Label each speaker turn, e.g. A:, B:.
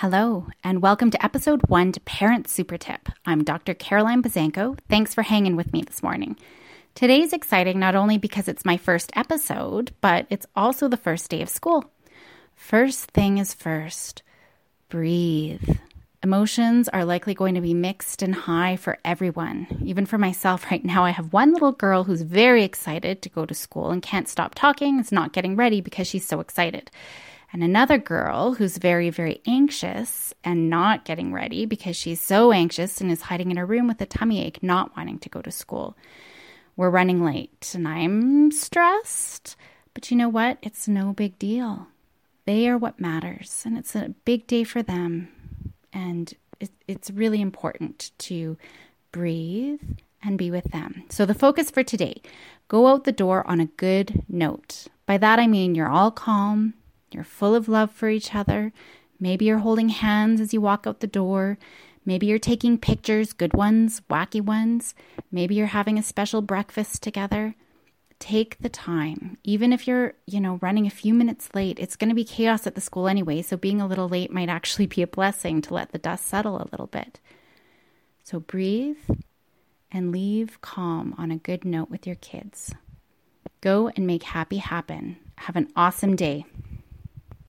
A: Hello, and welcome to episode one to Parent Super Tip. I'm Dr. Caroline Buzanko. Thanks for hanging with me this morning. Today's exciting not only because it's my first episode, but it's also the first day of school. First thing is first breathe. Emotions are likely going to be mixed and high for everyone. Even for myself, right now, I have one little girl who's very excited to go to school and can't stop talking, is not getting ready because she's so excited and another girl who's very, very anxious and not getting ready because she's so anxious and is hiding in her room with a tummy ache, not wanting to go to school. We're running late and I'm stressed, but you know what? It's no big deal. They are what matters, and it's a big day for them. And it's really important to breathe and be with them. So, the focus for today go out the door on a good note. By that, I mean you're all calm, you're full of love for each other. Maybe you're holding hands as you walk out the door. Maybe you're taking pictures, good ones, wacky ones. Maybe you're having a special breakfast together. Take the time. Even if you're, you know, running a few minutes late, it's going to be chaos at the school anyway, so being a little late might actually be a blessing to let the dust settle a little bit. So breathe and leave calm on a good note with your kids. Go and make happy happen. Have an awesome day.